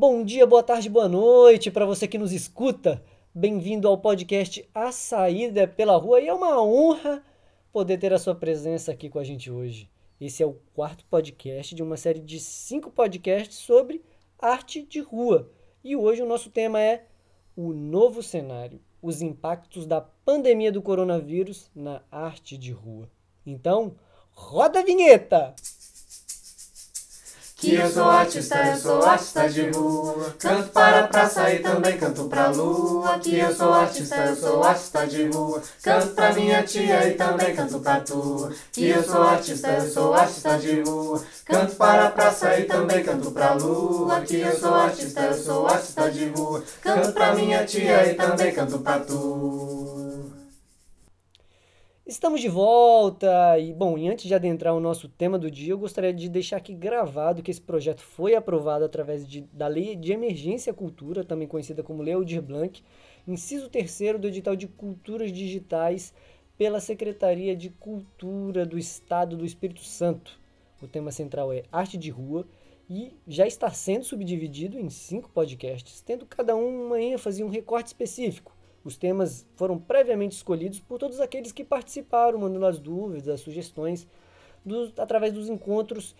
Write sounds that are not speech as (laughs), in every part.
Bom dia, boa tarde, boa noite para você que nos escuta. Bem-vindo ao podcast A Saída pela Rua e é uma honra poder ter a sua presença aqui com a gente hoje. Esse é o quarto podcast de uma série de cinco podcasts sobre arte de rua. E hoje o nosso tema é o novo cenário, os impactos da pandemia do coronavírus na arte de rua. Então, roda a vinheta! Que eu sou artista, eu sou artista de rua. Canto para a praça e também canto pra lua. Que eu sou artista, eu sou artista de rua. Canto pra minha tia e também canto pra tua. Que eu sou artista, eu sou artista de rua. Canto para a praça e também canto pra lua. Que eu sou artista, eu sou artista de rua. Canto pra minha tia e também canto pra tua. Estamos de volta e, bom, e antes de adentrar o nosso tema do dia, eu gostaria de deixar aqui gravado que esse projeto foi aprovado através de, da Lei de Emergência Cultura, também conhecida como Lei Aldir Blanc, inciso terceiro do edital de culturas digitais pela Secretaria de Cultura do Estado do Espírito Santo. O tema central é Arte de Rua e já está sendo subdividido em cinco podcasts, tendo cada um uma ênfase e um recorte específico. Os temas foram previamente escolhidos por todos aqueles que participaram, mandando as dúvidas, as sugestões, através dos encontros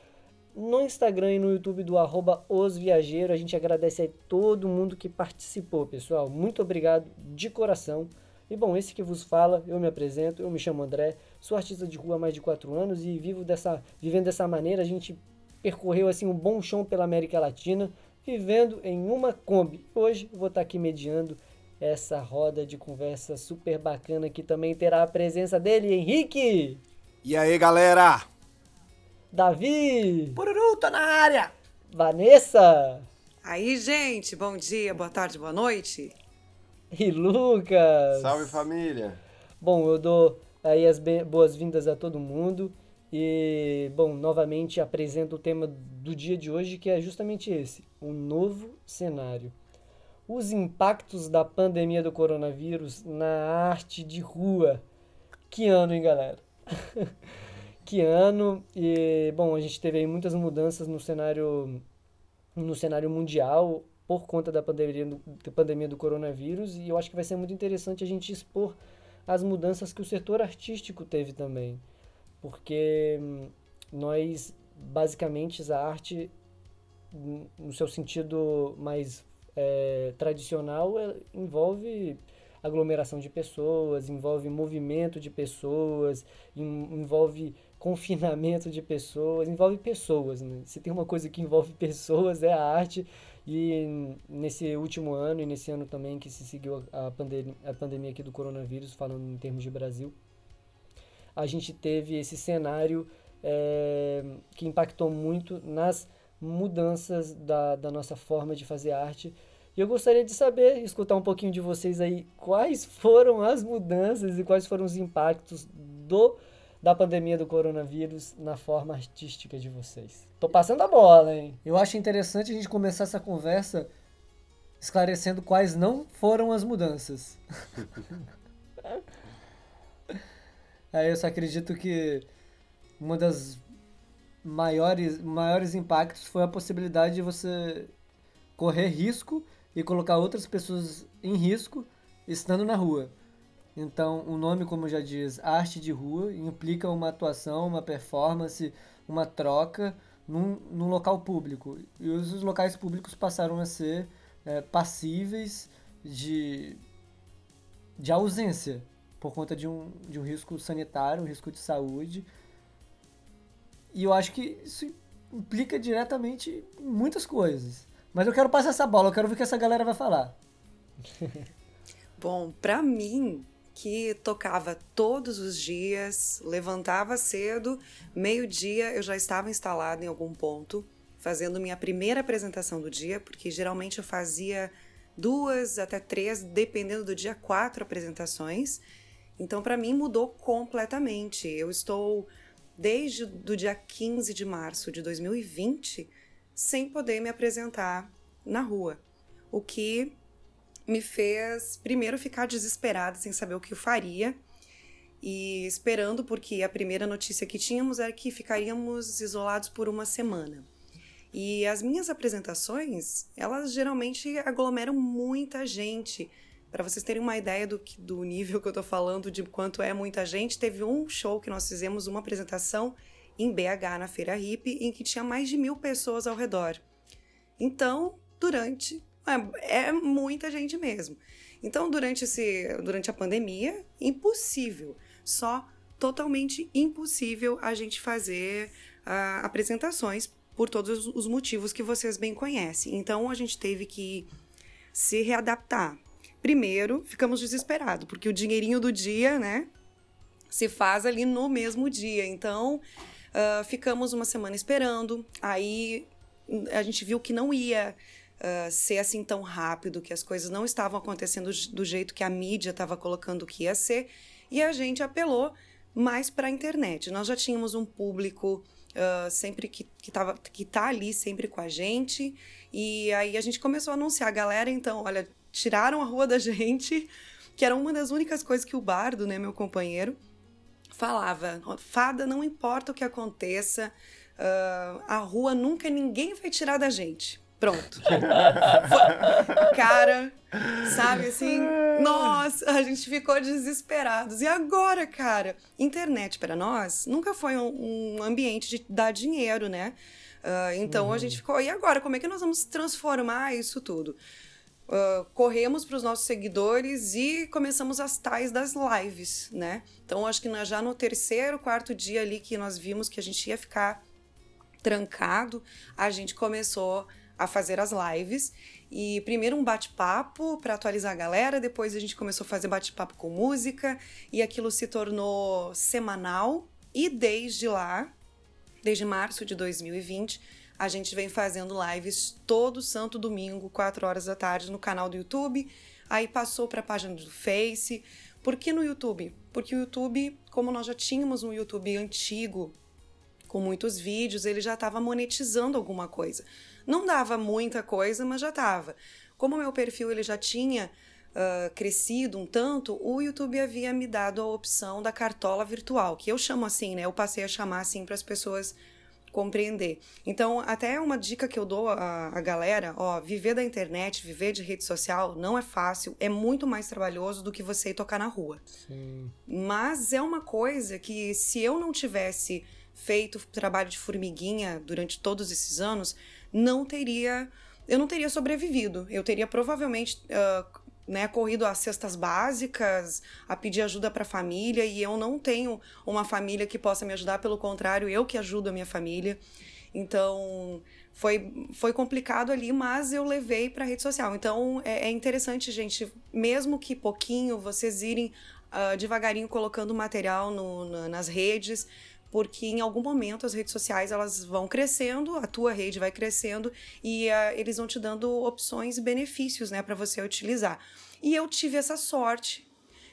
no Instagram e no YouTube do arroba Os Viajeiros. A gente agradece a todo mundo que participou, pessoal. Muito obrigado de coração. E bom, esse que vos fala, eu me apresento, eu me chamo André, sou artista de rua há mais de quatro anos e vivo dessa, vivendo dessa maneira. A gente percorreu assim um bom chão pela América Latina, vivendo em uma Kombi. Hoje vou estar aqui mediando essa roda de conversa super bacana que também terá a presença dele, Henrique. E aí, galera? Davi. Pururu, tô na área. Vanessa. Aí, gente, bom dia, boa tarde, boa noite. E Lucas. Salve, família. Bom, eu dou aí as boas-vindas a todo mundo. E, bom, novamente apresento o tema do dia de hoje, que é justamente esse: um novo cenário os impactos da pandemia do coronavírus na arte de rua. Que ano, hein, galera? (laughs) que ano. E, bom, a gente teve aí muitas mudanças no cenário, no cenário mundial por conta da pandemia, do, da pandemia do coronavírus e eu acho que vai ser muito interessante a gente expor as mudanças que o setor artístico teve também. Porque hum, nós, basicamente, a arte, no seu sentido mais é, tradicional é, envolve aglomeração de pessoas, envolve movimento de pessoas, envolve confinamento de pessoas, envolve pessoas. Né? Se tem uma coisa que envolve pessoas é a arte. E nesse último ano e nesse ano também que se seguiu a, pandemia, a pandemia aqui do coronavírus, falando em termos de Brasil, a gente teve esse cenário é, que impactou muito nas mudanças da, da nossa forma de fazer arte. E eu gostaria de saber, escutar um pouquinho de vocês aí, quais foram as mudanças e quais foram os impactos do da pandemia do coronavírus na forma artística de vocês. Tô passando a bola, hein? Eu acho interessante a gente começar essa conversa esclarecendo quais não foram as mudanças. (laughs) Aí eu só acredito que uma das maiores, maiores impactos foi a possibilidade de você correr risco e colocar outras pessoas em risco estando na rua. Então, o nome, como já diz, arte de rua, implica uma atuação, uma performance, uma troca num, num local público. E os, locais públicos passaram a ser é, passíveis de, de ausência por conta de um, de um risco sanitário, um risco de saúde. E eu acho que isso implica diretamente muitas coisas. Mas eu quero passar essa bola, eu quero ver o que essa galera vai falar. (laughs) Bom, para mim, que tocava todos os dias, levantava cedo, meio-dia eu já estava instalada em algum ponto, fazendo minha primeira apresentação do dia, porque geralmente eu fazia duas até três, dependendo do dia, quatro apresentações. Então, para mim, mudou completamente. Eu estou desde o dia 15 de março de 2020 sem poder me apresentar na rua. O que me fez primeiro ficar desesperada, sem saber o que eu faria, e esperando, porque a primeira notícia que tínhamos era que ficaríamos isolados por uma semana. E as minhas apresentações, elas geralmente aglomeram muita gente. Para vocês terem uma ideia do, do nível que eu tô falando, de quanto é muita gente, teve um show que nós fizemos, uma apresentação em BH, na Feira Hip, em que tinha mais de mil pessoas ao redor. Então, durante. É, é muita gente mesmo. Então, durante, esse, durante a pandemia, impossível. Só totalmente impossível a gente fazer uh, apresentações por todos os motivos que vocês bem conhecem. Então, a gente teve que se readaptar. Primeiro, ficamos desesperados, porque o dinheirinho do dia, né, se faz ali no mesmo dia. Então, uh, ficamos uma semana esperando. Aí a gente viu que não ia uh, ser assim tão rápido, que as coisas não estavam acontecendo do jeito que a mídia estava colocando que ia ser. E a gente apelou mais para a internet. Nós já tínhamos um público uh, sempre que, que, tava, que tá ali sempre com a gente. E aí a gente começou a anunciar. A galera, então, olha, tiraram a rua da (laughs) gente, que era uma das únicas coisas que o Bardo, né, meu companheiro, falava. Fada, não importa o que aconteça, uh, a rua nunca ninguém vai tirar da gente. Pronto. (laughs) Cara, sabe assim? Nossa, a gente ficou desesperados. E agora, cara? Internet para nós nunca foi um, um, ambiente de dar dinheiro, né? Uh, então uhum. a gente ficou. E agora? Como é que nós vamos transformar isso tudo? Uh, corremos para os nossos seguidores e começamos as tais das lives, né? Então acho que já no terceiro, quarto dia ali que nós vimos que a gente ia ficar trancado, a gente começou a fazer as lives. E primeiro um bate-papo para atualizar a galera, depois a gente começou a fazer bate-papo com música e aquilo se tornou semanal. E desde lá, desde março de 2020, a gente vem fazendo lives todo santo domingo, 4 horas da tarde, no canal do YouTube. Aí passou para a página do Face. Por que no YouTube? Porque o YouTube, como nós já tínhamos um YouTube antigo, com muitos vídeos, ele já estava monetizando alguma coisa. Não dava muita coisa, mas já estava. Como o meu perfil ele já tinha uh, crescido um tanto, o YouTube havia me dado a opção da cartola virtual, que eu chamo assim, né? Eu passei a chamar assim para as pessoas compreender. Então, até uma dica que eu dou à, à galera, ó, viver da internet, viver de rede social não é fácil, é muito mais trabalhoso do que você ir tocar na rua. Sim. Mas é uma coisa que se eu não tivesse feito trabalho de formiguinha durante todos esses anos, não teria. Eu não teria sobrevivido. Eu teria provavelmente uh, né, corrido às cestas básicas, a pedir ajuda para a família, e eu não tenho uma família que possa me ajudar, pelo contrário, eu que ajudo a minha família. Então, foi, foi complicado ali, mas eu levei para rede social. Então, é, é, interessante, gente, mesmo que pouquinho, vocês irem uh, devagarinho colocando material no, na, nas redes, porque em algum momento as redes sociais elas vão crescendo, a tua rede vai crescendo e uh, eles vão te dando opções e benefícios, né, para você utilizar. E eu tive essa sorte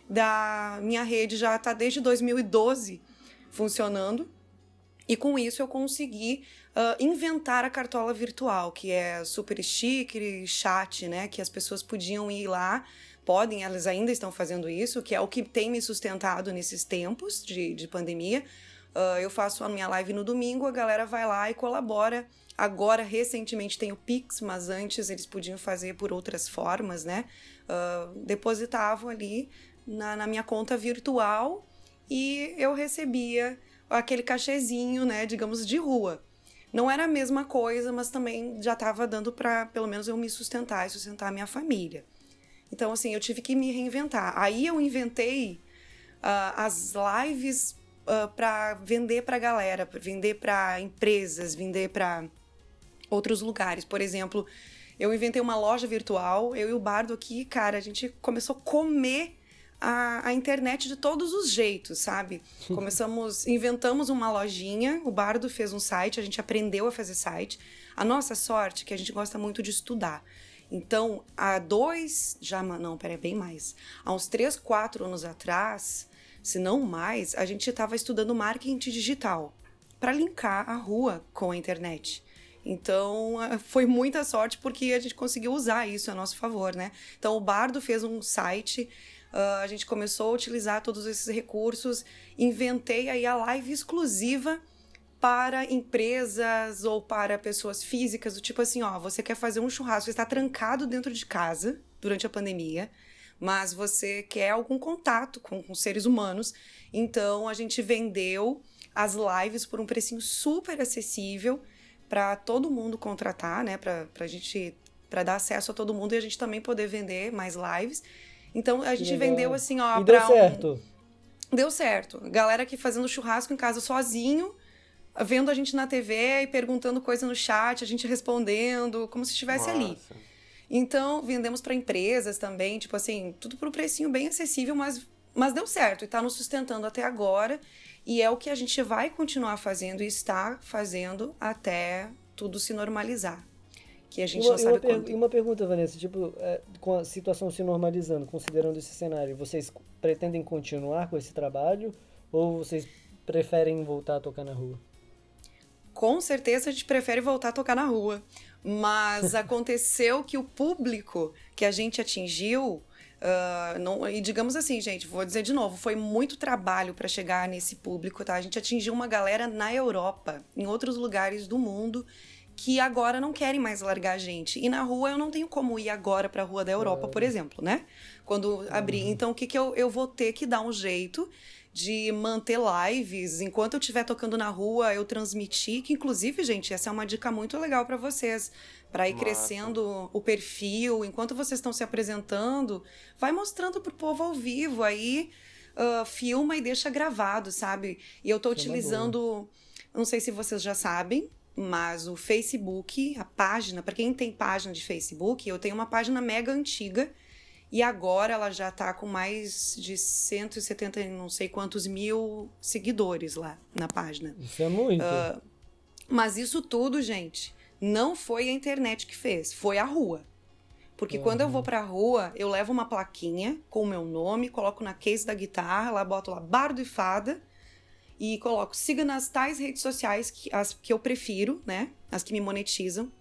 da minha rede já está desde 2012 funcionando e com isso eu consegui uh, inventar a cartola virtual, que é super sticker, chat, né, que as pessoas podiam ir lá podem, elas ainda estão fazendo isso, que é o que tem me sustentado nesses tempos de, de pandemia, Uh, eu faço a minha live no domingo, a galera vai lá e colabora. Agora, recentemente, tem o Pix, mas antes eles podiam fazer por outras formas, né? Uh, depositavam ali na, na minha conta virtual e eu recebia aquele cachezinho, né, digamos, de rua. Não era a mesma coisa, mas também já estava dando para, pelo menos, eu me sustentar e sustentar a minha família. Então, assim, eu tive que me reinventar. Aí eu inventei uh, as lives uh, ah, para vender para a galera, vender para empresas, vender para outros lugares. Por exemplo, eu inventei uma loja virtual, eu e o Bardo aqui, cara, a gente começou a comer a, a, internet de todos os jeitos, sabe? (laughs) Começamos, inventamos uma lojinha, o Bardo fez um site, a gente aprendeu a fazer site. A nossa sorte é que a gente gosta muito de estudar. Então, há dois, já não, peraí, bem mais. Há uns três, quatro anos atrás, se não mais, a gente estava estudando marketing digital para linkar a rua com a internet. Então, foi muita sorte porque a gente conseguiu usar isso a nosso favor, né? Então, o Bardo fez um site, uh, a gente começou a utilizar todos esses recursos, inventei aí a live exclusiva para empresas ou para pessoas físicas, do tipo assim, ó, você quer fazer um churrasco, está trancado dentro de casa durante a pandemia, mas você quer algum contato com, com seres humanos, então a gente vendeu as lives por um precinho super acessível para todo mundo contratar, né, para a gente para dar acesso a todo mundo e a gente também poder vender mais lives. Então a gente vendeu assim, ó, e deu certo. Um... Deu certo. Galera aqui fazendo churrasco em casa sozinho, vendo a gente na TV e perguntando coisa no chat, a gente respondendo, como se estivesse ali. Então, vendemos para empresas também, tipo assim, tudo por um precinho bem acessível, mas, mas deu certo e está nos sustentando até agora. E é o que a gente vai continuar fazendo e está fazendo até tudo se normalizar que a gente uma, não sabe uma quando. E uma pergunta, Vanessa, tipo, é, com a situação se normalizando, considerando esse cenário, vocês pretendem continuar com esse trabalho ou vocês preferem voltar a tocar na rua? Com certeza a gente prefere voltar a tocar na rua, mas (laughs) aconteceu que o público que a gente atingiu Uh, não, e digamos assim, gente, vou dizer de novo, foi muito trabalho para chegar nesse público, tá? A gente atingiu uma galera na Europa, em outros lugares do mundo, que agora não querem mais largar a gente. E na rua eu não tenho como ir agora para a rua da Europa, por exemplo, né? Quando abrir. Uhum. Então o que, que eu, eu vou ter que dar um jeito de manter lives enquanto eu estiver tocando na rua, eu transmitir, que inclusive, gente, essa é uma dica muito legal para vocês, para ir Nossa. crescendo o perfil, enquanto vocês estão se apresentando, vai mostrando pro povo ao vivo aí, uh, filma e deixa gravado, sabe? E eu tô utilizando, não sei se vocês já sabem, mas o Facebook, a página, para quem tem página de Facebook, eu tenho uma página mega antiga e agora ela já está com mais de 170 não sei quantos mil seguidores lá na página. Isso é muito. Uh, mas isso tudo, gente, não foi a internet que fez, foi a rua. Porque uhum. quando eu vou pra rua, eu levo uma plaquinha com o meu nome, coloco na case da guitarra, lá boto lá Bardo e Fada, e coloco siga nas tais redes sociais que as que eu prefiro, né? As que me monetizam.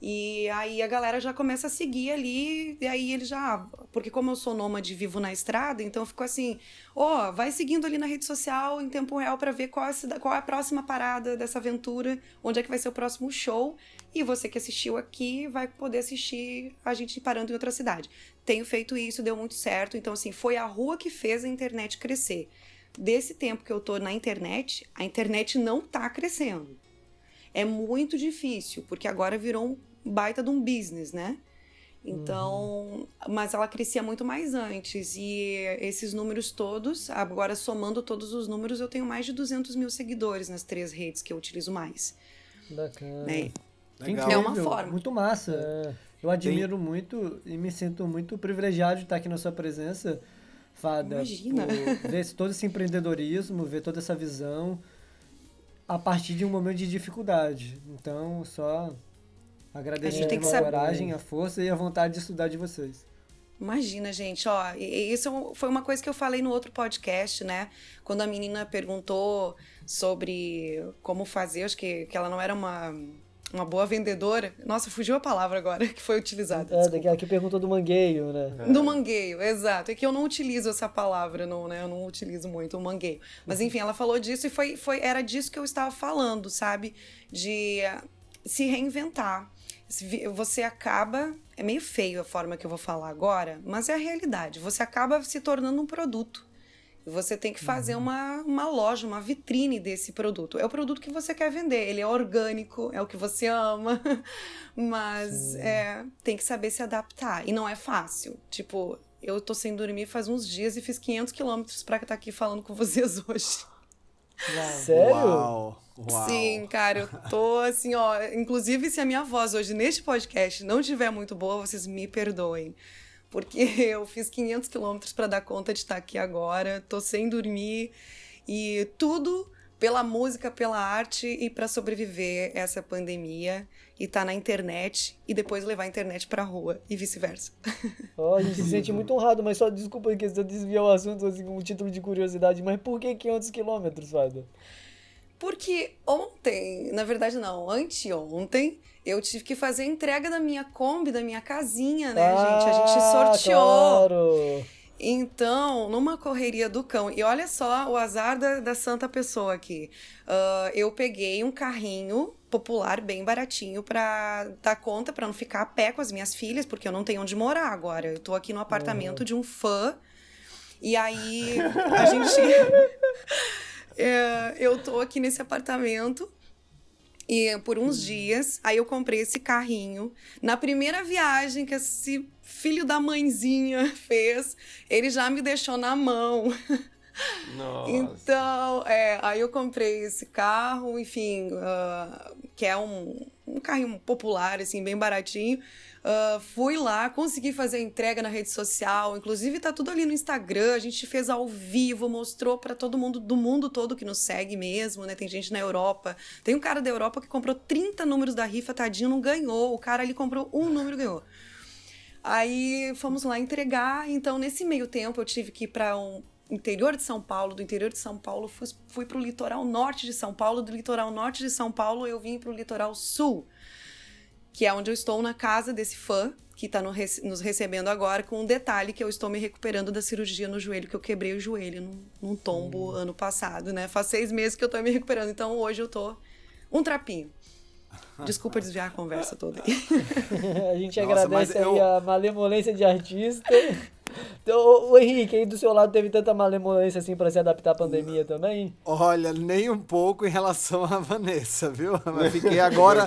E aí a galera já começa a seguir ali, e aí ele já. Porque como eu sou nômade e vivo na estrada, então ficou assim: ó, oh, vai seguindo ali na rede social em tempo real para ver qual é, qual é a próxima parada dessa aventura, onde é que vai ser o próximo show. E você que assistiu aqui vai poder assistir a gente parando em outra cidade. Tenho feito isso, deu muito certo. Então, assim, foi a rua que fez a internet crescer desse tempo que eu tô na internet, a internet não tá crescendo. É muito difícil, porque agora virou um baita de um business, né? Então, uhum. mas ela crescia muito mais antes. E esses números todos, agora somando todos os números, eu tenho mais de 200 mil seguidores nas três redes que eu utilizo mais. Bacana. Né? Legal. É uma forma. Muito massa. É. Eu admiro Tem... muito e me sinto muito privilegiado de estar aqui na sua presença Fada, Imagina. ver todo esse empreendedorismo, ver toda essa visão a partir de um momento de dificuldade. Então, só agradecer a, a coragem, a força e a vontade de estudar de vocês. Imagina, gente, ó, isso foi uma coisa que eu falei no outro podcast, né? Quando a menina perguntou sobre como fazer, acho que, que ela não era uma uma boa vendedora. Nossa, fugiu a palavra agora (laughs) que foi utilizada. É, daquela que perguntou do mangueio, né? É. Do mangueio, exato. É que eu não utilizo essa palavra, não, né? Eu não utilizo muito o mangueio. Mas enfim, ela falou disso e foi, foi era disso que eu estava falando, sabe? De uh, se reinventar. Você acaba. É meio feio a forma que eu vou falar agora, mas é a realidade. Você acaba se tornando um produto. Você tem que fazer uhum. uma, uma loja, uma vitrine desse produto. É o produto que você quer vender, ele é orgânico, é o que você ama, (laughs) mas é, tem que saber se adaptar. E não é fácil. Tipo, eu tô sem dormir faz uns dias e fiz 500 quilômetros pra estar aqui falando com (laughs) vocês hoje. Uau. Sério? Uau. Uau. Sim, cara, eu tô assim, ó. Inclusive, se a minha voz hoje neste podcast não estiver muito boa, vocês me perdoem porque (laughs) eu fiz 500 quilômetros para dar conta de estar aqui agora, tô sem dormir e tudo pela música, pela arte e para sobreviver essa pandemia e estar tá na internet e depois levar a internet para rua e vice-versa. (laughs) Oh, a gente se sente muito honrado, mas só desculpa que eu desviar o assunto assim, um título de curiosidade, mas por que 500 quilômetros, Fada? Porque ontem, na verdade não, anteontem, eu tive que fazer a entrega da minha Kombi, da minha casinha, né, ah, gente? A gente sorteou. Claro. Então, numa correria do cão, e olha só o azar da, da santa pessoa aqui. Uh, eu peguei um carrinho popular bem baratinho para dar conta, para não ficar a pé com as minhas filhas, porque eu não tenho onde morar agora. Eu tô aqui no apartamento uhum. de um fã. E aí (laughs) a gente. É, eu tô aqui nesse apartamento e por uns dias, aí eu comprei esse carrinho. Na primeira viagem que esse filho da mãezinha (laughs) fez, ele já me deixou na mão. Nossa. Então, é, aí eu comprei esse carro, enfim, uh, que é um, um carrinho popular, assim, bem baratinho. Uh, fui lá, consegui fazer a entrega na rede social, inclusive tá tudo ali no Instagram, a gente fez ao vivo, mostrou para todo mundo do mundo todo que nos segue mesmo, né? Tem gente na Europa. Tem um cara da Europa que comprou 30 números da rifa, tadinho, não ganhou. O cara ali comprou um número e ganhou. Aí fomos lá entregar, então nesse meio tempo eu tive que ir para um interior de São Paulo, do interior de São Paulo, fui, fui para o litoral norte de São Paulo, do litoral norte de São Paulo eu vim para o litoral sul que é onde eu estou na casa desse fã que está no, nos recebendo agora, com um detalhe que eu estou me recuperando da cirurgia no joelho, que eu quebrei o joelho num, num tombo hum. ano passado, né? Faz seis meses que eu estou me recuperando, então hoje eu tô um trapinho. Desculpa desviar a conversa toda aí. (laughs) a gente Nossa, agradece aí eu... a malemolência de artista. Então, o Henrique, aí do seu lado teve tanta malemolência assim para se adaptar à pandemia também? Olha, nem um pouco em relação à Vanessa, viu? (laughs) Mas fiquei agora.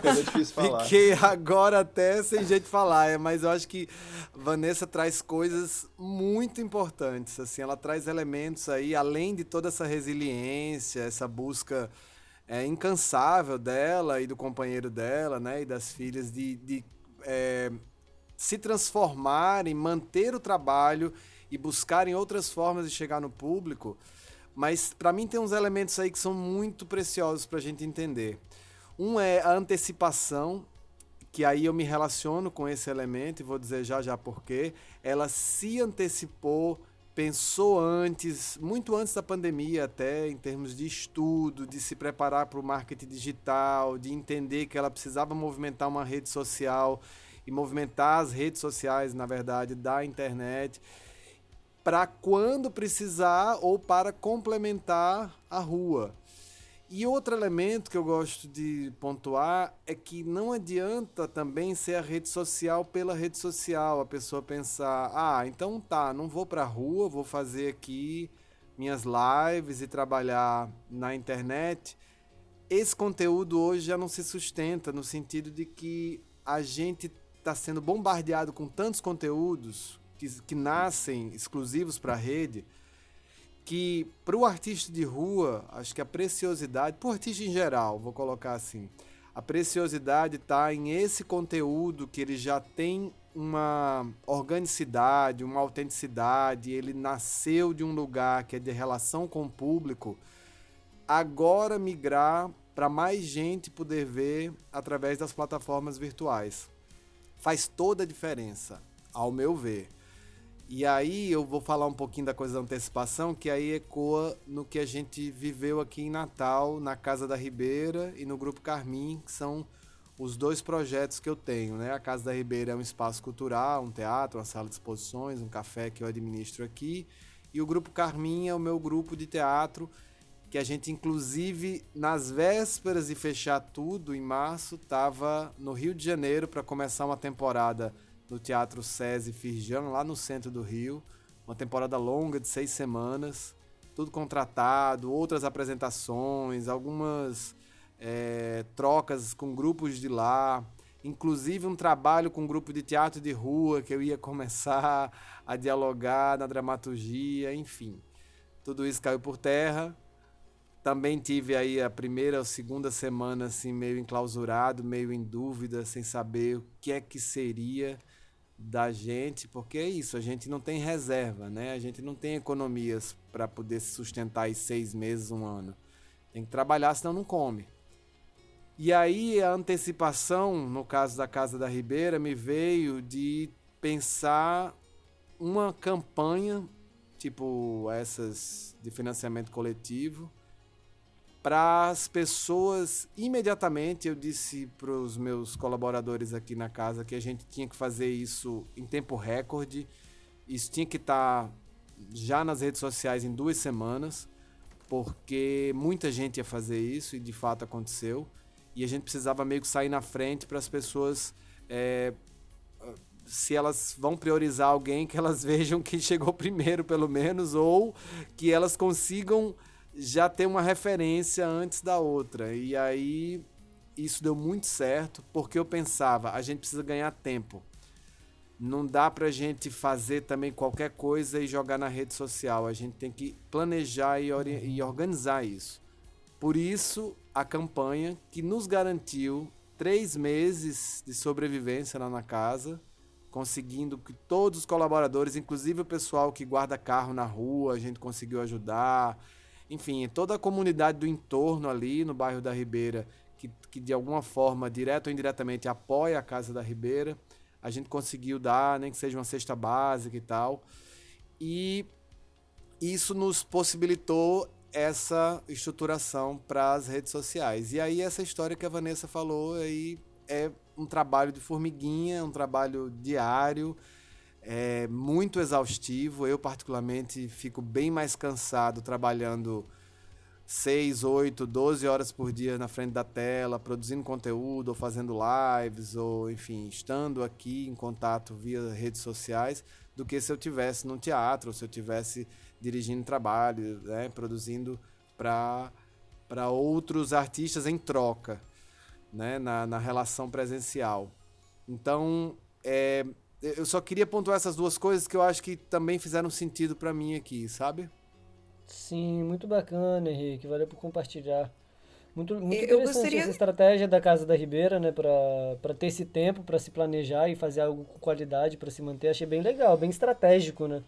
fiquei agora até sem jeito de falar, é, mas eu acho que Vanessa traz coisas muito importantes, assim, ela traz elementos aí, além de toda essa resiliência, essa busca é, incansável dela e do companheiro dela, né, e das filhas de, de é, se transformarem, manter o trabalho e buscarem outras formas de chegar no público. Mas para mim tem uns elementos aí que são muito preciosos para a gente entender. Um é a antecipação, que aí eu me relaciono com esse elemento e vou dizer já já porquê. Ela se antecipou, pensou antes, muito antes da pandemia até, em termos de estudo, de se preparar para o marketing digital, de entender que ela precisava movimentar uma rede social e movimentar as redes sociais, na verdade, da internet, para quando precisar ou para complementar a rua. E outro elemento que eu gosto de pontuar é que não adianta também ser a rede social pela rede social, a pessoa pensar, ah, então tá, não vou para a rua, vou fazer aqui minhas lives e trabalhar na internet. Esse conteúdo hoje já não se sustenta no sentido de que a gente está sendo bombardeado com tantos conteúdos que, que nascem exclusivos para a rede, que para o artista de rua, acho que a preciosidade, para o artista em geral, vou colocar assim, a preciosidade está em esse conteúdo que ele já tem uma organicidade, uma autenticidade, ele nasceu de um lugar que é de relação com o público, agora migrar para mais gente poder ver através das plataformas virtuais faz toda a diferença, ao meu ver. E aí eu vou falar um pouquinho da coisa da antecipação, que aí ecoa no que a gente viveu aqui em Natal, na Casa da Ribeira e no Grupo Carmim, que são os dois projetos que eu tenho, né? A Casa da Ribeira é um espaço cultural, um teatro, uma sala de exposições, um café que eu administro aqui, e o Grupo Carmim é o meu grupo de teatro que a gente inclusive nas vésperas de fechar tudo em março estava no Rio de Janeiro para começar uma temporada no Teatro SESI Firjan lá no centro do Rio, uma temporada longa de seis semanas, tudo contratado, outras apresentações, algumas é, trocas com grupos de lá, inclusive um trabalho com um grupo de teatro de rua que eu ia começar a dialogar na dramaturgia, enfim. Tudo isso caiu por terra. Também tive aí a primeira ou segunda semana assim meio enclausurado, meio em dúvida, sem saber o que é que seria da gente, porque é isso, a gente não tem reserva, né? A gente não tem economias para poder se sustentar aí seis meses, um ano. Tem que trabalhar, senão não come. E aí a antecipação, no caso da Casa da Ribeira, me veio de pensar uma campanha, tipo essas de financiamento coletivo, para as pessoas imediatamente eu disse para os meus colaboradores aqui na casa que a gente tinha que fazer isso em tempo recorde isso tinha que estar tá já nas redes sociais em duas semanas, porque muita gente ia fazer isso e de fato aconteceu. E a gente precisava meio que sair na frente para as pessoas, é, se elas vão priorizar alguém, que elas (laughs) vejam que chegou primeiro, pelo menos, ou que elas consigam já ter uma referência antes da outra. E aí isso deu muito certo, porque eu pensava, a gente precisa ganhar tempo. Não dá pra gente fazer também qualquer coisa e jogar na rede social. A gente tem que planejar e, e organizar isso. Por isso, a campanha que nos garantiu três meses de sobrevivência lá na casa, conseguindo que todos os colaboradores, inclusive o pessoal que guarda carro na rua, a gente conseguiu ajudar. Enfim, toda a comunidade do entorno ali no bairro da Ribeira, que, que de alguma forma, direto ou indiretamente, apoia a Casa da Ribeira a gente conseguiu dar, nem que seja uma cesta básica e tal. E isso nos possibilitou essa estruturação para as redes sociais. E aí essa história que a Vanessa falou aí é um trabalho de formiguinha, um trabalho diário, é muito exaustivo. Eu particularmente fico bem mais cansado trabalhando 6, 8, 12 horas por dia na frente da tela, produzindo conteúdo, ou fazendo lives, ou enfim, estando aqui em contato via redes sociais, do que se eu tivesse num teatro, ou se eu tivesse dirigindo trabalho, né, produzindo para outros artistas em troca, né, na, na relação presencial. Então, é, eu só queria pontuar essas duas coisas que eu acho que também fizeram sentido para mim aqui, sabe? Sim, muito bacana, Henrique. Valeu por compartilhar. Muito, muito eu interessante gostaria... essa estratégia da Casa da Ribeira, né? Para ter esse tempo, para se planejar e fazer algo com qualidade para se manter. Achei bem legal, bem estratégico, né?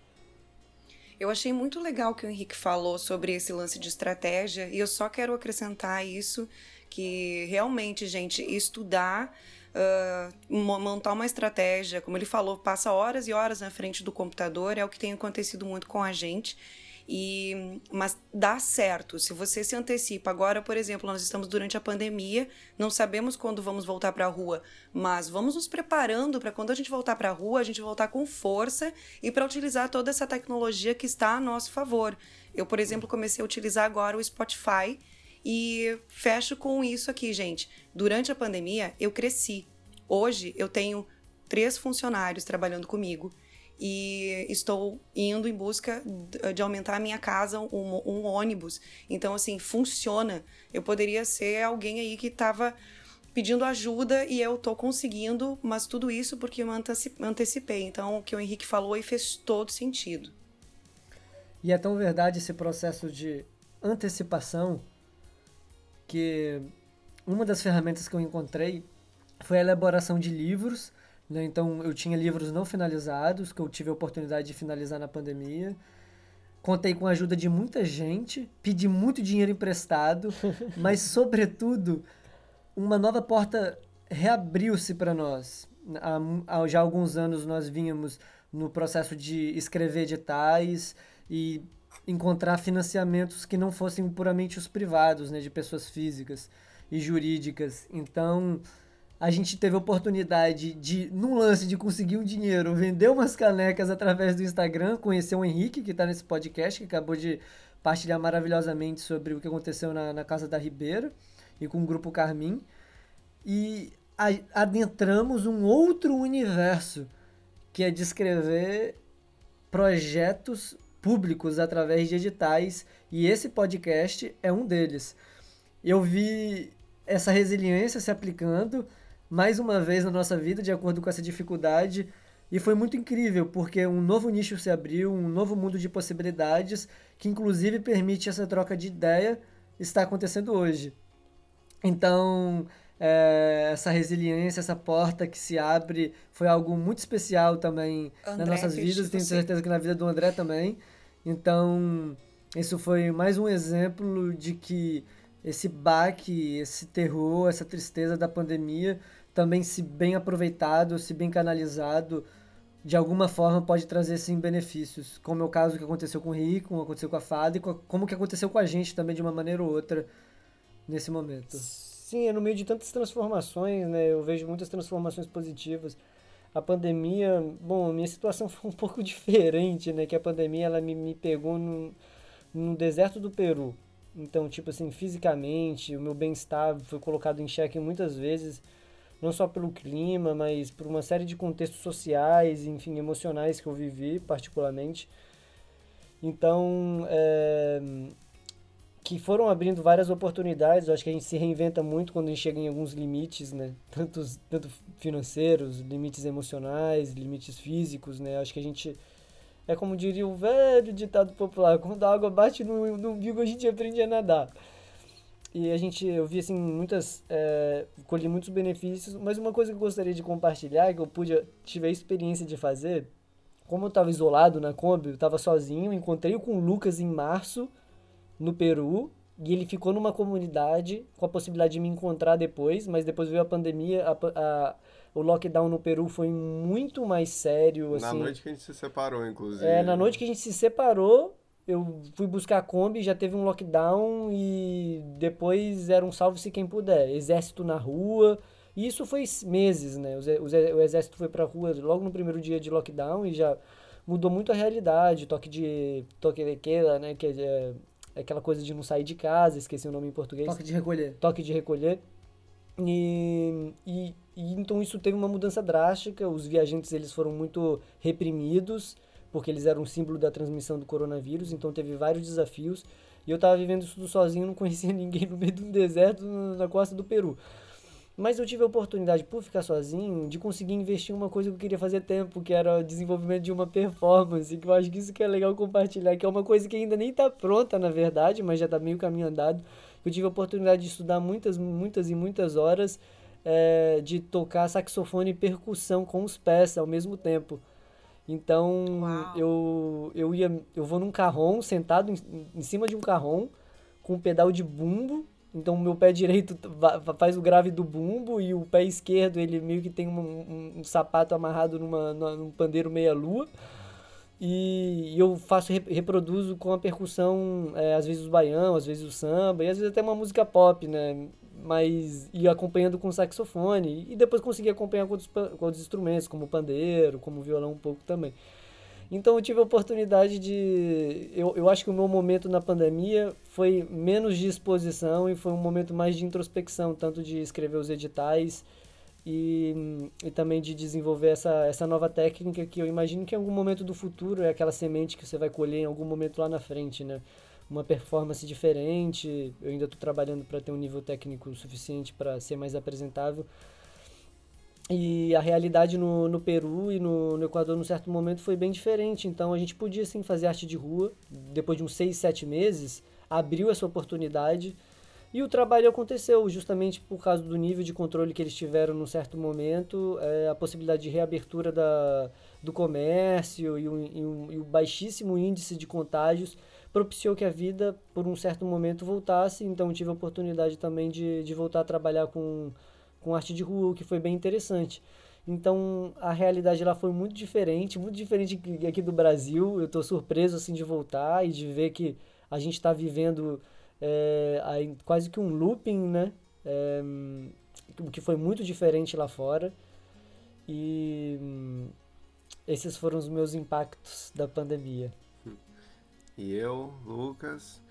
Eu achei muito legal o que o Henrique falou sobre esse lance de estratégia e eu só quero acrescentar isso que realmente, gente, estudar, uh, montar uma estratégia, como ele falou, passa horas e horas na frente do computador, é o que tem acontecido muito com a gente. E, mas dá certo. Se você se antecipa. Agora, por exemplo, nós estamos durante a pandemia, não sabemos quando vamos voltar para a rua, mas vamos nos preparando para quando a gente voltar para a rua, a gente voltar com força e para utilizar toda essa tecnologia que está a nosso favor. Eu, por exemplo, comecei a utilizar agora o Spotify e fecho com isso aqui, gente. Durante a pandemia, eu cresci. Hoje, eu tenho três funcionários trabalhando comigo e estou indo em busca de aumentar a minha casa, um, um ônibus. Então, assim, funciona. Eu poderia ser alguém aí que estava pedindo ajuda e eu estou conseguindo, mas tudo isso porque eu antecipei. Então, o que o Henrique falou aí fez todo sentido. E é tão verdade esse processo de antecipação que uma das ferramentas que eu encontrei foi a elaboração de livros né? Então, eu tinha livros não finalizados, que eu tive a oportunidade de finalizar na pandemia. Contei com a ajuda de muita gente, pedi muito dinheiro emprestado, (laughs) mas, sobretudo, uma nova porta reabriu-se para nós. Há, há já alguns anos nós vínhamos no processo de escrever editais e encontrar financiamentos que não fossem puramente os privados, né, de pessoas físicas e jurídicas. Então, a gente teve a oportunidade de, num lance de conseguir um dinheiro, vender umas canecas através do Instagram, conhecer o Henrique, que está nesse podcast, que acabou de partilhar maravilhosamente sobre o que aconteceu na, na Casa da Ribeira e com o Grupo Carmim. E adentramos um outro universo, que é descrever projetos públicos através de editais, e esse podcast é um deles. Eu vi essa resiliência se aplicando mais uma vez na nossa vida de acordo com essa dificuldade. E foi muito incrível, porque um novo nicho se abriu, um novo mundo de possibilidades, que inclusive permite essa troca de ideia, está acontecendo hoje. Então, é, essa resiliência, essa porta que se abre, foi algo muito especial também André, nas nossas vidas, tenho certeza que na vida do André também. Então, isso foi mais um exemplo de que esse baque, esse terror, essa tristeza da pandemia também se bem aproveitado, se bem canalizado, de alguma forma pode trazer sim benefícios, como é o caso que aconteceu com o Rico, como aconteceu com a Fada e como que aconteceu com a gente também de uma maneira ou outra nesse momento. Sim, é no meio de tantas transformações, né? Eu vejo muitas transformações positivas. A pandemia, bom, minha situação (laughs) foi um pouco diferente, né? Que a pandemia ela me, me pegou no, no deserto do Peru. Então, tipo assim, fisicamente, o meu bem-estar foi colocado em xeque muitas vezes, não só pelo clima, mas por uma série de contextos sociais, enfim, emocionais que eu vivi, particularmente. Então, é, que foram abrindo várias oportunidades. Eu acho que a gente se reinventa muito quando a gente chega em alguns limites, né? (laughs) Tanto, tanto financeiros, limites emocionais, limites físicos, né? Acho que a gente é como diria o velho ditado popular, (laughs) quando a água bate no, no umbigo a gente aprende a nadar. E a gente, eu vi assim, muitas, é, colhi muitos benefícios, mas uma coisa que eu gostaria de compartilhar, que eu pude, tive a experiência de fazer, como eu estava isolado na Kombi, eu estava sozinho, encontrei com o Lucas em março, no Peru e ele ficou numa comunidade com a possibilidade de me encontrar depois, mas depois veio a pandemia, a, a, o lockdown no Peru foi muito mais sério. Na assim. noite que a gente se separou, inclusive. É, na noite que a gente se separou, eu fui buscar a Kombi, já teve um lockdown e depois era um salve-se quem puder. Exército na rua. E isso foi meses, né? O, exército foi pra rua logo no primeiro dia de lockdown e já mudou muito a realidade. Toque de. Toque de queda, né? Que é aquela coisa de não sair de casa, esqueci o nome em português. Toque de recolher. Toque de recolher. E, e, e, então isso teve uma mudança drástica. Os viajantes eles foram muito reprimidos porque eles eram um símbolo da transmissão do coronavírus. Então teve vários desafios. E eu estava vivendo isso tudo sozinho, não conhecia (laughs) ninguém no meio de um deserto na costa do Peru. Mas eu tive a oportunidade, por ficar sozinho, de conseguir investir em uma coisa que eu queria fazer tempo, que era o desenvolvimento de uma performance, que eu acho que isso que é legal compartilhar, que é uma coisa que ainda nem está pronta, na verdade, mas já está meio caminho andado. Eu tive a oportunidade de estudar muitas, muitas e muitas horas é, de tocar saxofone e percussão com os pés ao mesmo tempo. Então, eu, eu ia, eu vou num carrom, sentado em, em cima de um carrom, com um pedal de bumbo, então, meu pé direito faz o grave do bumbo e o pé esquerdo, ele meio que tem um, um, um sapato amarrado numa, num pandeiro meia-lua. E, eu faço, reproduzo com a percussão, é, às vezes o baião, às vezes o samba, e às vezes até uma música pop, né? Mas ia acompanhando com saxofone. E depois consegui acompanhar com outros, com outros instrumentos, como pandeiro, como violão um pouco também. Então eu tive a oportunidade de. Eu, eu acho que o meu momento na pandemia foi menos de exposição e foi um momento mais de introspecção, tanto de escrever os editais e, e também de desenvolver essa, essa nova técnica que eu imagino que em algum momento do futuro é aquela semente que você vai colher em algum momento lá na frente, né? Uma performance diferente. Eu ainda estou trabalhando para ter um nível técnico suficiente para ser mais apresentável e a realidade no, no Peru e no, no Equador, num certo momento, foi bem diferente. Então, a gente podia, sim, fazer arte de rua. Depois de uns seis, sete meses, abriu essa oportunidade. E o trabalho aconteceu justamente por causa do nível de controle que eles tiveram num certo momento, é, a possibilidade de reabertura da, do comércio e, um, e, e o baixíssimo índice de contágios propiciou que a vida, por um certo momento, voltasse. Então, tive a oportunidade também de, de voltar a trabalhar com com arte de rua, que foi bem interessante. Então a realidade lá foi muito diferente, muito diferente aqui do Brasil. Eu estou surpreso assim de voltar e de ver que a gente está vivendo é, quase que um looping, né? É, o que foi muito diferente lá fora. E esses foram os meus impactos da pandemia. E eu, Lucas,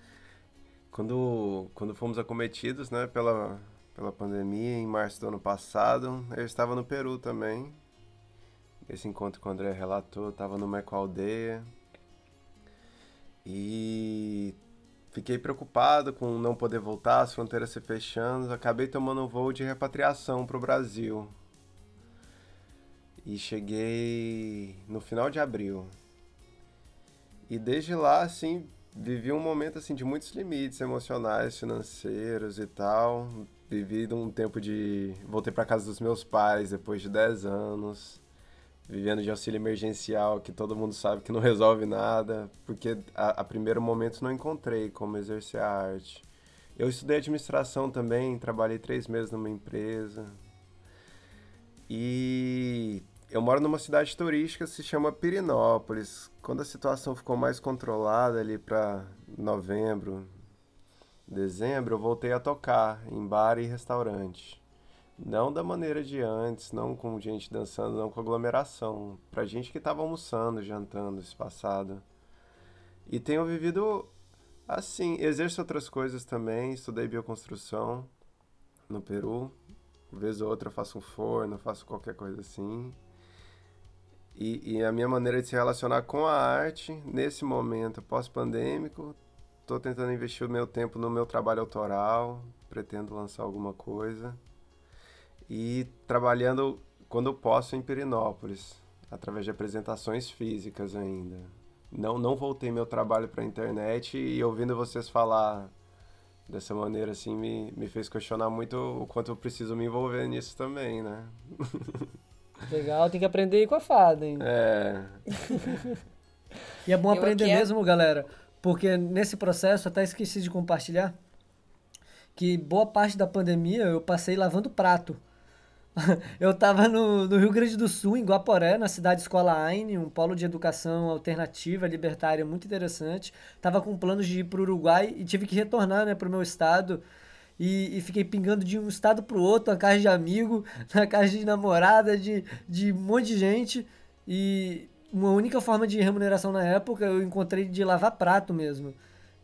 quando, quando fomos acometidos né, pela, pela pandemia em março do ano passado. Eu estava no Peru também. Esse encontro que o André relatou, estava no Meco Aldeia. E fiquei preocupado com não poder voltar, as fronteiras se fechando. Acabei tomando um voo de repatriação para o Brasil. E cheguei no final de abril. E desde lá, assim, vivi um momento assim de muitos limites emocionais, financeiros e tal vivido um tempo de. Voltei para casa dos meus pais depois de 10 anos, vivendo de auxílio emergencial, que todo mundo sabe que não resolve nada, porque a, a primeiro momento não encontrei como exercer a arte. Eu estudei administração também, trabalhei três meses numa empresa. E eu moro numa cidade turística, se chama Pirinópolis. Quando a situação ficou mais controlada ali para novembro, dezembro, eu voltei a tocar em bar e restaurante. Não da maneira de antes, não com gente dançando, não com aglomeração. Pra gente que tava almoçando, jantando esse passado. E tenho vivido assim, exerço outras coisas também, estudei bioconstrução no Peru. Vez ou outra faço um forno, faço qualquer coisa assim. E, e, a minha maneira de se relacionar com a arte nesse momento pós-pandêmico, estou tentando investir o meu tempo no meu trabalho autoral, pretendo lançar alguma coisa. E trabalhando quando posso em Perinópolis, através de apresentações físicas ainda. Não, não voltei meu trabalho para a internet e ouvindo vocês falar dessa maneira assim me, me fez questionar muito o quanto eu preciso me envolver nisso também, né? (laughs) Legal, tem que aprender com a fada, hein? É. (laughs) e é bom aprender é mesmo, galera, porque nesse processo, até esqueci de compartilhar, que boa parte da pandemia eu passei lavando prato. (laughs) eu estava no, no, Rio Grande do Sul, em Guaporé, na cidade Escola Aine, um polo de educação alternativa, libertária, muito interessante. Tava com planos de ir para o Uruguai e tive que retornar né, para o meu estado e, e, fiquei pingando de um estado pro outro, na casa de amigo, (laughs) na casa de namorada, de, de um monte de gente. E uma única forma de remuneração na época eu encontrei de lavar prato mesmo.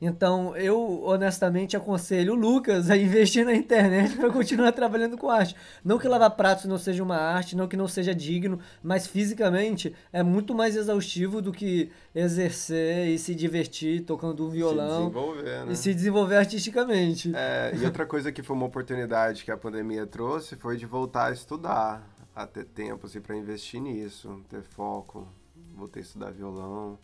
Então, eu honestamente aconselho o Lucas a investir na internet para continuar trabalhando com arte. Não que lavar pratos não seja uma arte, não que não seja digno, mas fisicamente é muito mais exaustivo do que exercer e se divertir tocando um violão. Se desenvolver, né? E se desenvolver artisticamente. É, e outra coisa que foi uma oportunidade que a pandemia trouxe foi de voltar a estudar, a ter tempo assim, para investir nisso, ter foco. Voltei a estudar violão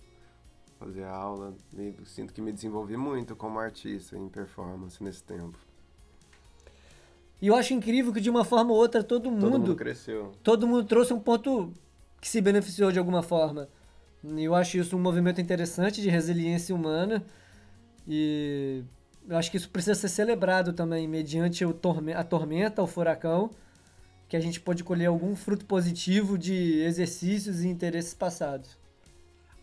fazer aula. Me, sinto que me desenvolvi muito como artista em performance nesse tempo. E eu acho incrível que de uma forma ou outra todo mundo, todo mundo cresceu. Todo mundo trouxe um ponto que se beneficiou de alguma forma. E eu acho isso um movimento interessante de resiliência humana. E eu acho que isso precisa ser celebrado também, mediante o torme a tormenta, o furacão, que a gente pode colher algum fruto positivo de exercícios e interesses passados.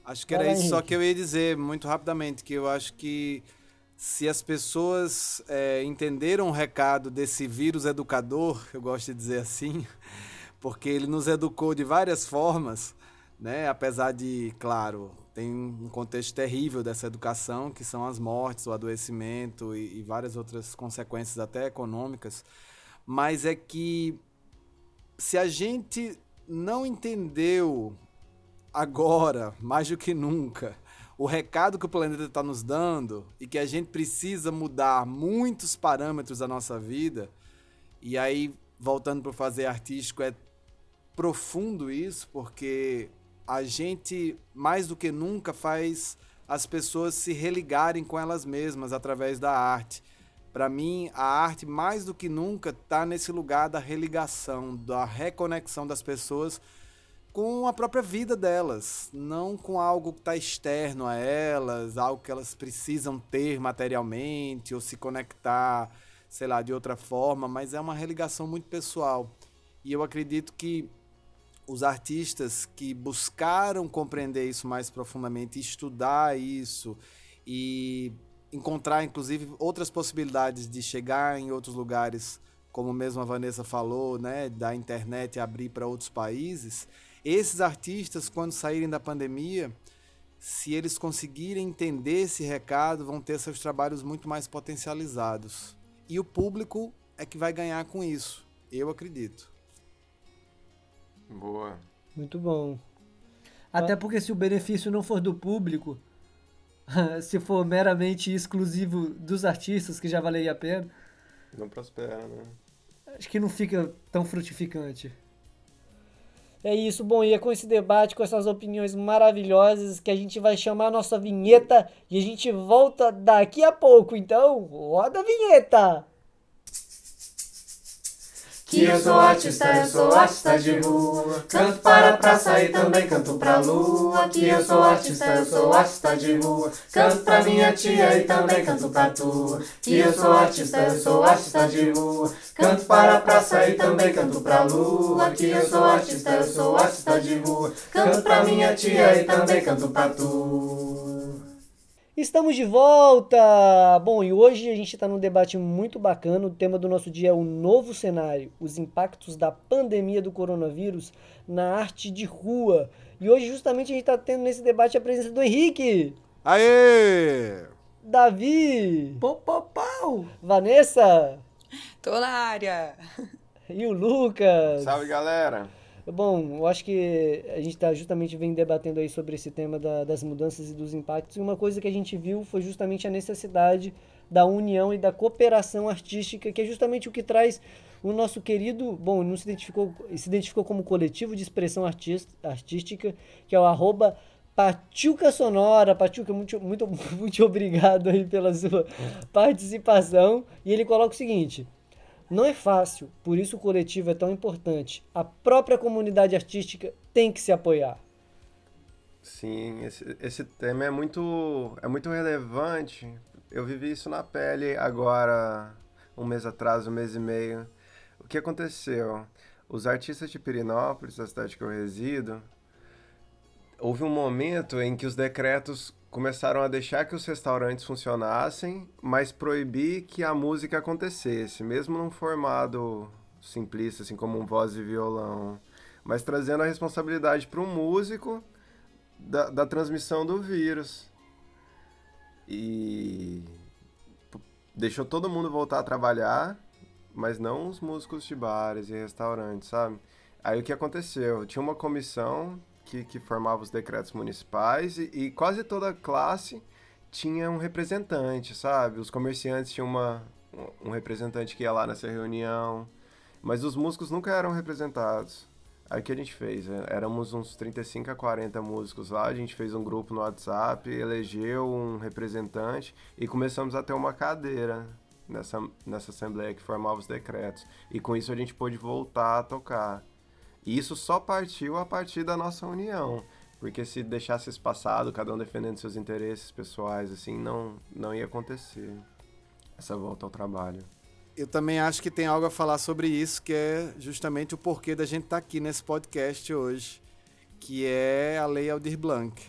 Acho que era Fala, isso Henrique. só que eu ia dizer muito rapidamente, que eu acho que se as pessoas é, entenderam o recado desse vírus educador, (laughs) eu gosto de dizer assim, (laughs) porque ele nos educou de várias formas, né? apesar de, claro, tem um contexto terrível dessa educação, que são as mortes, o adoecimento e, e várias outras consequências até econômicas, mas é que se a gente não entendeu agora, mais do que nunca, o recado que o planeta está nos dando e que a gente precisa mudar muitos parâmetros da nossa vida, e aí, voltando para fazer artístico, é profundo isso, porque a gente, mais do que nunca, faz as pessoas se religarem com elas mesmas através da arte. Para mim, a arte, mais do que nunca, está nesse lugar da religação, da reconexão das pessoas com a própria vida delas, não com algo que está externo a elas, algo que elas precisam ter materialmente ou se conectar, sei lá, de outra forma, mas é uma religação muito pessoal. E eu acredito que os artistas que buscaram compreender isso mais profundamente, estudar isso e encontrar inclusive outras possibilidades de chegar em outros lugares, como mesmo a Vanessa falou, né, da internet abrir para outros países, esses artistas, quando saírem da pandemia, se eles conseguirem entender esse recado, vão ter seus trabalhos muito mais potencializados. E o público é que vai ganhar com isso. Eu acredito. Boa. Muito bom. Até porque se o benefício não for do público, (laughs) se for meramente exclusivo dos artistas, que já valeria a pena. Não prospera, né? Acho que não fica tão frutificante. É isso, bom, e é com esse debate, com essas opiniões maravilhosas, que a gente vai chamar a nossa vinheta e a gente volta daqui a pouco. Então, roda a vinheta! Que eu sou artista, eu sou artista de rua. Canto para a praça e também canto pra lua. Que eu sou artista, eu sou artista de rua. Canto pra minha tia e também canto pra tua. Que eu sou artista, eu sou artista de rua. Canto para a praça e também canto pra lua. Que eu sou artista, eu sou artista de rua. Canto pra minha tia e também canto pra tu. Estamos de volta! Bom, e hoje a gente está num debate muito bacana. O tema do nosso dia é o novo cenário, os impactos da pandemia do coronavírus na arte de rua. E hoje, justamente, a gente está tendo nesse debate a presença do Henrique. Aê! Davi! Pau, pau, pau! Vanessa! Tô na área! E o Lucas! Salve, galera! Bom, eu acho que a gente está justamente vem debatendo aí sobre esse tema da, das mudanças e dos impactos. E uma coisa que a gente viu foi justamente a necessidade da união e da cooperação artística, que é justamente o que traz o nosso querido, bom, não se identificou, se identificou como coletivo de expressão artística, que é o arroba Patiuca Sonora. Patiuca, muito, muito, (laughs) muito obrigado aí pela sua participação. E ele coloca o seguinte: não é fácil, por isso o coletivo é tão importante. A própria comunidade artística tem que se apoiar. Sim, esse, esse tema é muito, é muito relevante. Eu vivi isso na pele agora, um mês atrás, um mês e meio. O que aconteceu? Os artistas de Pirinópolis, a cidade que eu resido, houve um momento em que os decretos começaram a deixar que os restaurantes funcionassem, mas proibir que a música acontecesse, mesmo num formato simplista, assim como um voz e violão, mas trazendo a responsabilidade para o músico da, da transmissão do vírus. E deixou todo mundo voltar a trabalhar, mas não os músicos de bares e restaurantes, sabe? Aí o que aconteceu? Tinha uma comissão que, que formava os decretos municipais e, e, quase toda classe tinha um representante, sabe? Os comerciantes tinham uma, um representante que ia lá nessa reunião, mas os músicos nunca eram representados. Aí o que a gente fez? É, éramos uns 35 a 40 músicos lá, a gente fez um grupo no WhatsApp, elegeu um representante e começamos a ter uma cadeira nessa, nessa assembleia que formava os decretos. E com isso a gente pôde voltar a tocar. E isso só partiu a partir da nossa união. Porque se deixasse espaçado, cada um defendendo seus interesses pessoais, assim, não, não ia acontecer essa volta ao trabalho. Eu também acho que tem algo a falar sobre isso, que é justamente o porquê da gente estar tá aqui nesse podcast hoje, que é a Lei Aldir Blanc.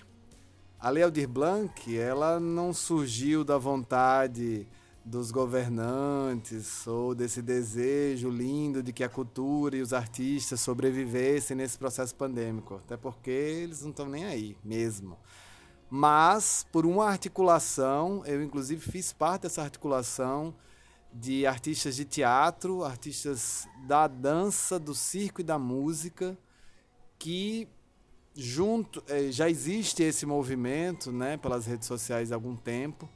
A Lei Aldir Blanc, ela não surgiu da vontade dos governantes ou desse desejo lindo de que a cultura e os artistas sobrevivessem nesse processo pandêmico, até porque eles não estão nem aí mesmo. Mas por uma articulação, eu inclusive fiz parte dessa articulação de artistas de teatro, artistas da dança, do circo e da música, que junto eh, já existe esse movimento, né, pelas redes sociais há algum tempo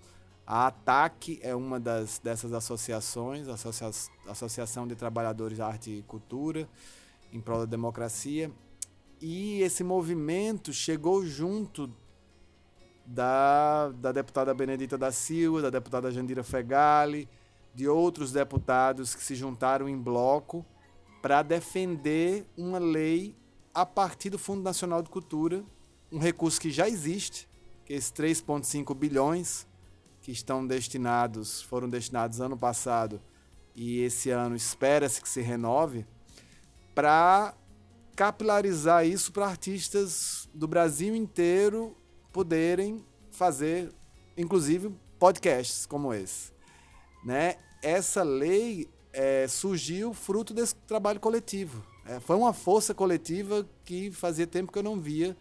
a ATAC é uma das, dessas associações, Associa Associação de Trabalhadores Arte e Cultura, em prol da democracia. E esse movimento chegou junto da, da deputada Benedita da Silva, da deputada Jandira Fegali, de outros deputados que se juntaram em bloco para defender uma lei a partir do Fundo Nacional de Cultura, um recurso que já existe, que é esses 3,5 bilhões que estão destinados, foram destinados ano passado e esse ano espera-se que se renove, para capilarizar isso para artistas do Brasil inteiro poderem fazer, inclusive, podcasts como esse. Né? Essa lei é, surgiu fruto desse trabalho coletivo. É, foi uma força coletiva que fazia tempo que eu não via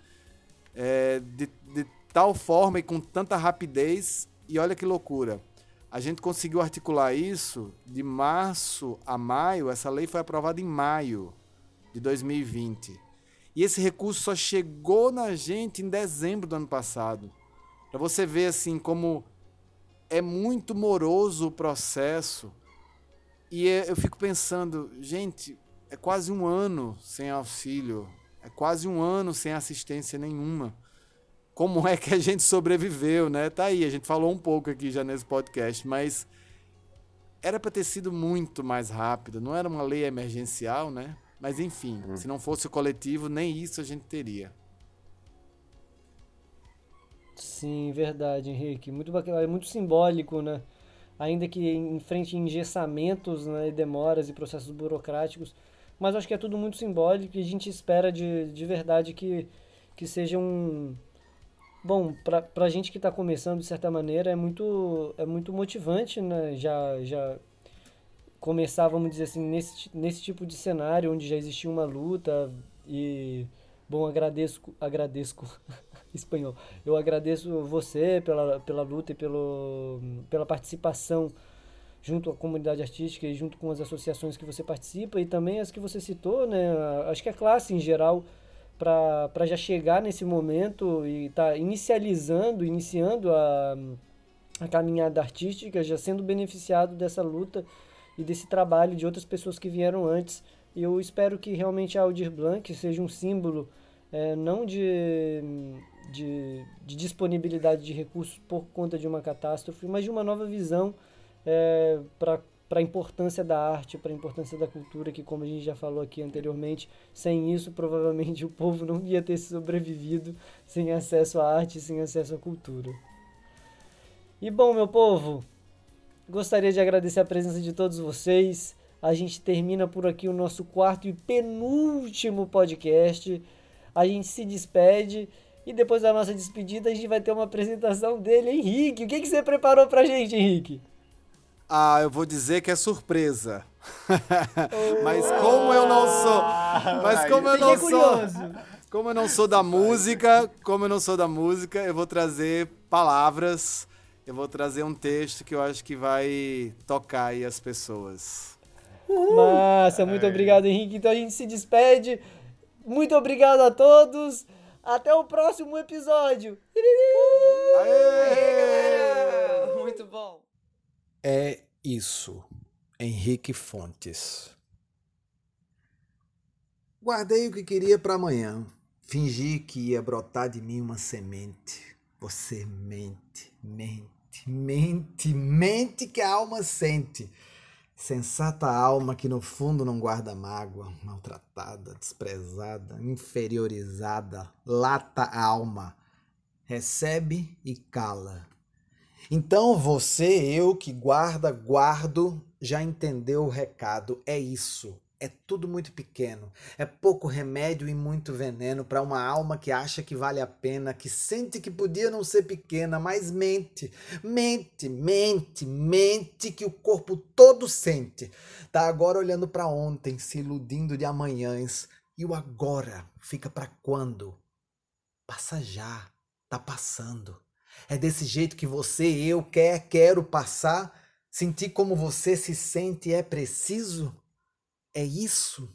é, de, de tal forma e com tanta rapidez e olha que loucura. A gente conseguiu articular isso de março a maio. Essa lei foi aprovada em maio de 2020. E esse recurso só chegou na gente em dezembro do ano passado. Para você ver assim como é muito moroso o processo. E é, eu fico pensando, gente, é quase um ano sem auxílio, é quase um ano sem assistência nenhuma como é que a gente sobreviveu, né? Tá aí, a gente falou um pouco aqui já nesse podcast, mas era para ter sido muito mais rápido, não era uma lei emergencial, né? Mas enfim, hum. se não fosse o coletivo, nem isso a gente teria. Sim, verdade, Henrique. Muito bacana, é muito simbólico, né? Ainda que enfrente engessamentos né, e demoras e processos burocráticos, mas acho que é tudo muito simbólico e a gente espera de, de verdade que, que seja um, bom, para a gente que está começando, de certa maneira, é muito, é muito motivante, né? Já, já começar, vamos dizer assim, nesse, nesse tipo de cenário, onde já existia uma luta e, bom, agradeço, agradeço, (laughs) espanhol, eu agradeço você pela, pela luta e pelo, pela participação junto à comunidade artística e junto com as associações que você participa e também as que você citou, né? Acho que a classe em geral para já chegar nesse momento e tá inicializando, iniciando a, a caminhada artística, já sendo beneficiado dessa luta e desse trabalho de outras pessoas que vieram antes. E eu espero que realmente a Aldir Blanc seja um símbolo é, não de, de, de disponibilidade de recursos por conta de uma catástrofe, mas de uma nova visão é, para para a importância da arte, para a importância da cultura, que como a gente já falou aqui anteriormente, sem isso provavelmente o povo não ia ter sobrevivido sem acesso à arte, sem acesso à cultura. E bom, meu povo, gostaria de agradecer a presença de todos vocês. A gente termina por aqui o nosso quarto e penúltimo podcast. A gente se despede e depois da nossa despedida a gente vai ter uma apresentação dele, Henrique. O que, que você preparou pra gente, Henrique? Ah, eu vou dizer que é surpresa. (laughs) mas como eu não sou, mas como eu não sou, como eu não sou da música, como eu não sou da música, eu vou trazer palavras, eu vou trazer um texto que eu acho que vai tocar aí as pessoas. Massa, muito obrigado, Henrique. Então a gente se despede. Muito obrigado a todos. Até o próximo episódio. Aê! Aê, Muito bom. É isso, Henrique Fontes. Guardei o que queria para amanhã. Fingi que ia brotar de mim uma semente. Você mente, mente, mente, mente que a alma sente. Sensata alma que no fundo não guarda mágoa, maltratada, desprezada, inferiorizada, lata a alma, recebe e cala, então você, eu que guarda, guardo, já entendeu o recado. É isso. É tudo muito pequeno. É pouco remédio e muito veneno para uma alma que acha que vale a pena, que sente que podia não ser pequena, mas mente, mente, mente, mente que o corpo todo sente. Tá agora olhando para ontem, se iludindo de amanhãs. E o agora fica para quando? Passa já, tá passando. É desse jeito que você, eu, quer, quero passar? Sentir como você se sente é preciso? É isso?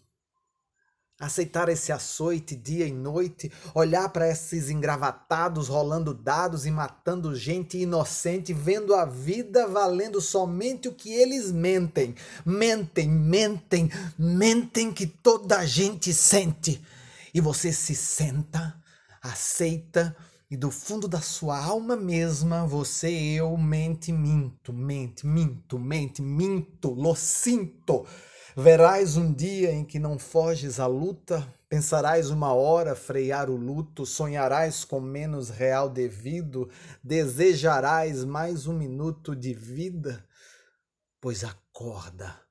Aceitar esse açoite dia e noite, olhar para esses engravatados rolando dados e matando gente inocente, vendo a vida valendo somente o que eles mentem. Mentem, mentem, mentem que toda a gente sente. E você se senta, aceita, e do fundo da sua alma mesma, você eu mente, minto, mente, minto, mente, minto, lo sinto. Verás um dia em que não foges à luta, pensarás uma hora frear o luto, sonharás com menos real devido, desejarás mais um minuto de vida, pois acorda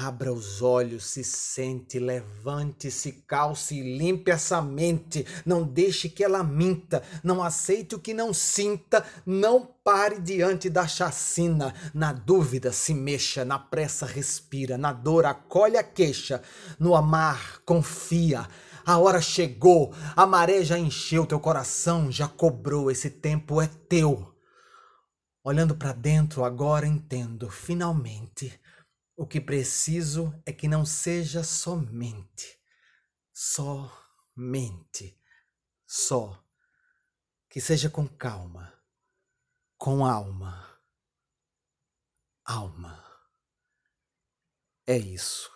Abra os olhos, se sente, levante-se, calce e limpe essa mente. Não deixe que ela minta, não aceite o que não sinta, não pare diante da chacina. Na dúvida, se mexa, na pressa, respira, na dor, acolhe a queixa, no amar, confia. A hora chegou, a maré já encheu teu coração, já cobrou, esse tempo é teu. Olhando para dentro, agora entendo, finalmente o que preciso é que não seja somente, somente, só. Que seja com calma, com alma. Alma. É isso.